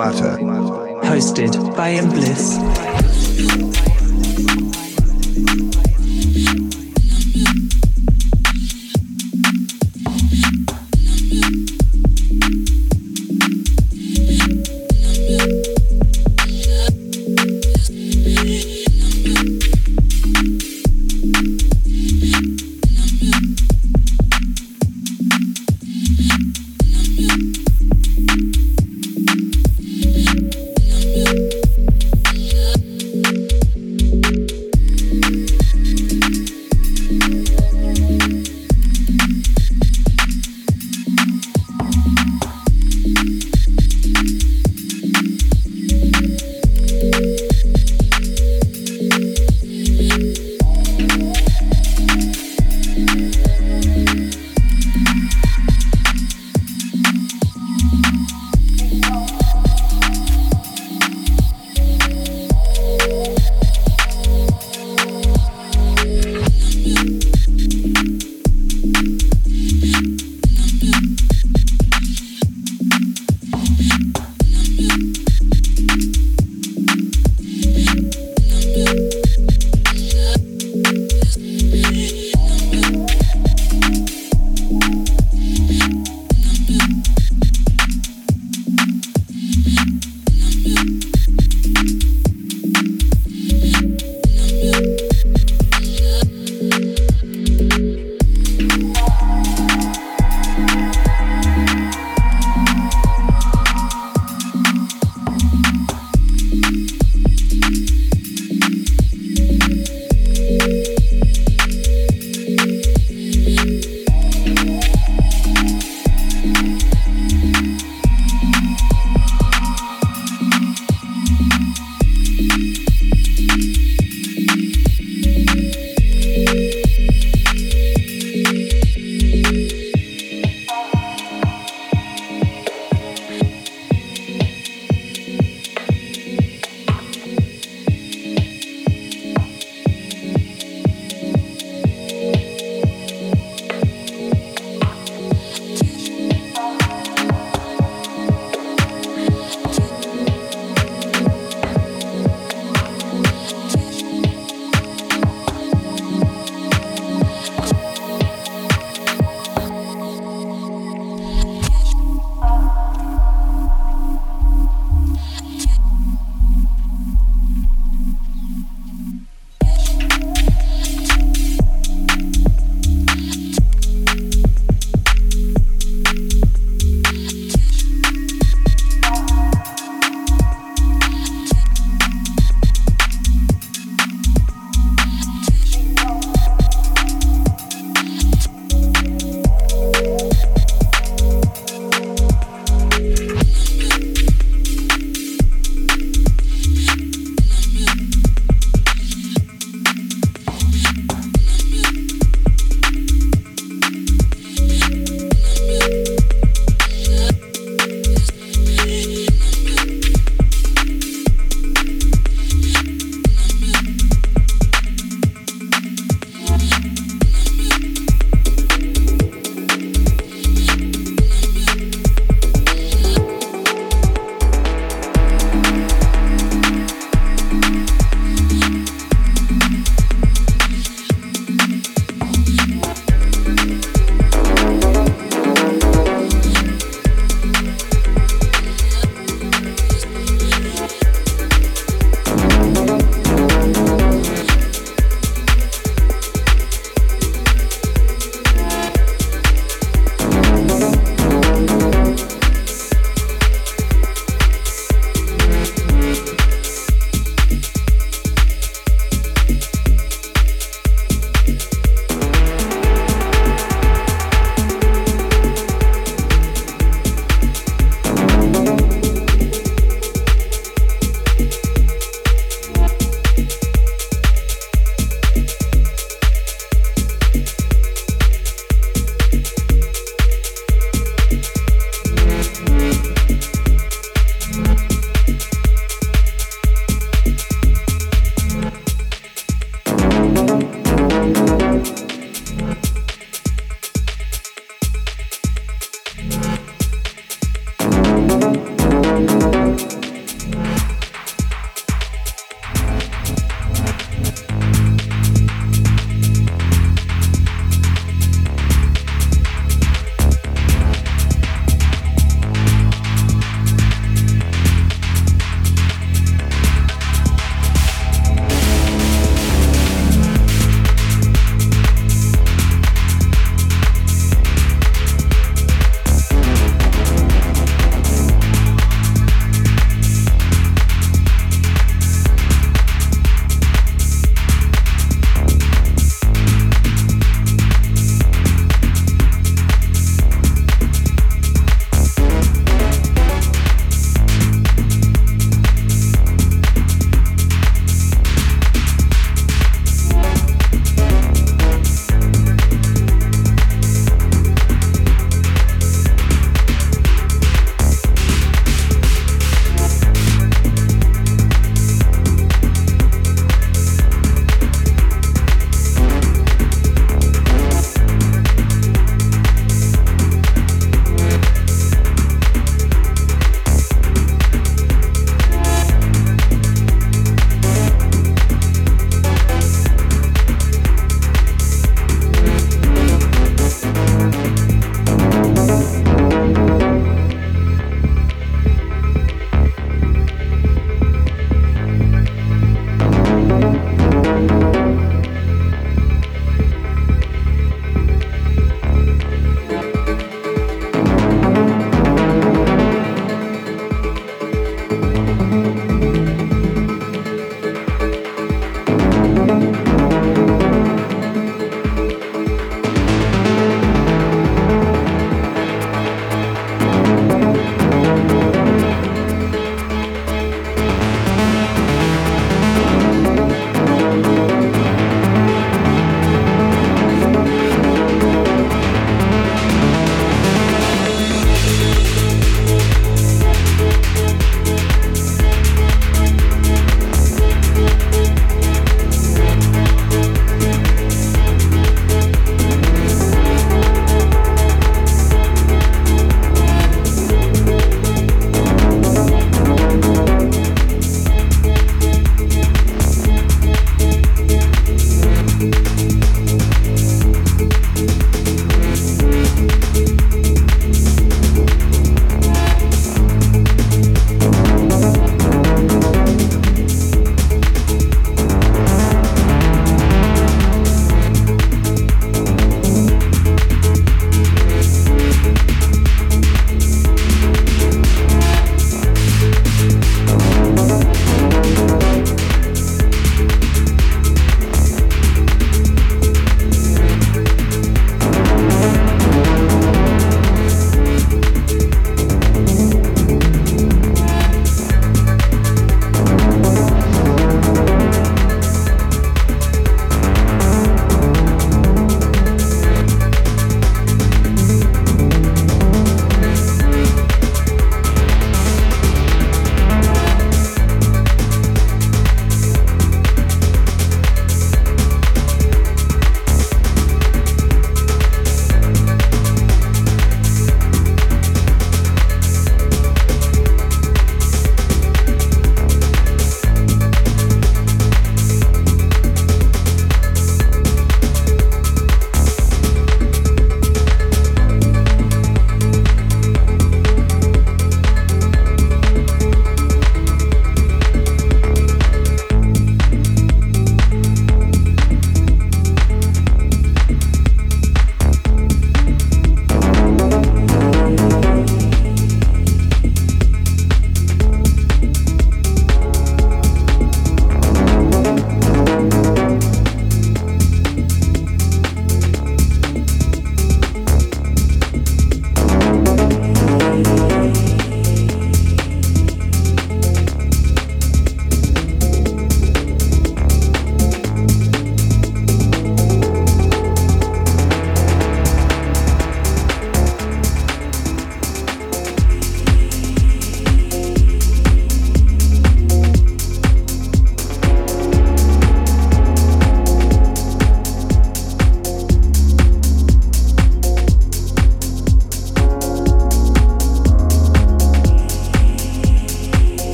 Matter. Hosted by Bliss.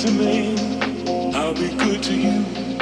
to me, I'll be good to you.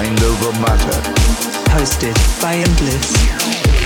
Mind over matter. Hosted by Imbliss.